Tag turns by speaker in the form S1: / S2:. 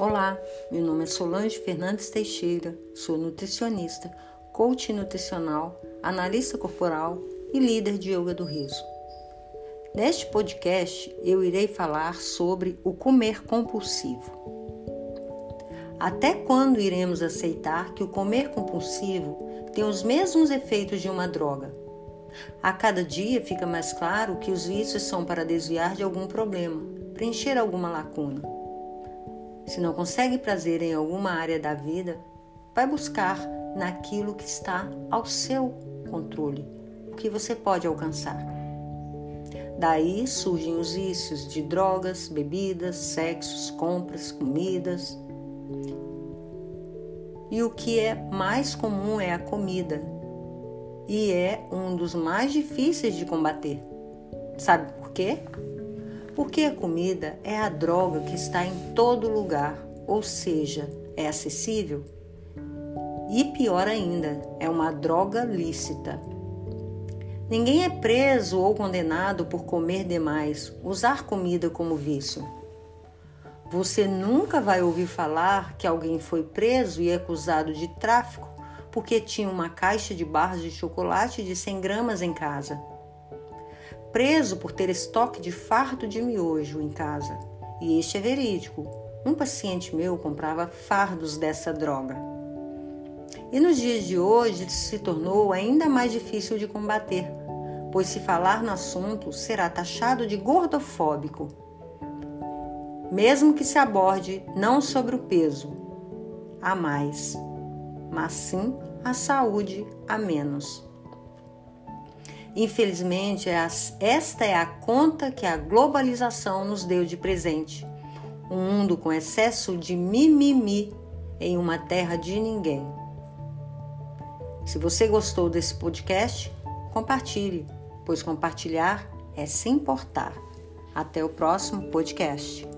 S1: Olá, meu nome é Solange Fernandes Teixeira, sou nutricionista, coach nutricional, analista corporal e líder de yoga do riso. Neste podcast, eu irei falar sobre o comer compulsivo. Até quando iremos aceitar que o comer compulsivo tem os mesmos efeitos de uma droga? A cada dia fica mais claro que os vícios são para desviar de algum problema, preencher alguma lacuna. Se não consegue prazer em alguma área da vida, vai buscar naquilo que está ao seu controle, o que você pode alcançar. Daí surgem os vícios de drogas, bebidas, sexos, compras, comidas. E o que é mais comum é a comida, e é um dos mais difíceis de combater. Sabe por quê? Porque a comida é a droga que está em todo lugar, ou seja, é acessível. E pior ainda, é uma droga lícita. Ninguém é preso ou condenado por comer demais, usar comida como vício. Você nunca vai ouvir falar que alguém foi preso e acusado de tráfico porque tinha uma caixa de barras de chocolate de 100 gramas em casa. Preso por ter estoque de fardo de miojo em casa. E este é verídico. Um paciente meu comprava fardos dessa droga. E nos dias de hoje se tornou ainda mais difícil de combater, pois se falar no assunto será taxado de gordofóbico. Mesmo que se aborde não sobre o peso, a mais mas sim a saúde a menos. Infelizmente, é esta é a conta que a globalização nos deu de presente. Um mundo com excesso de mimimi em uma terra de ninguém. Se você gostou desse podcast, compartilhe, pois compartilhar é se importar. Até o próximo podcast.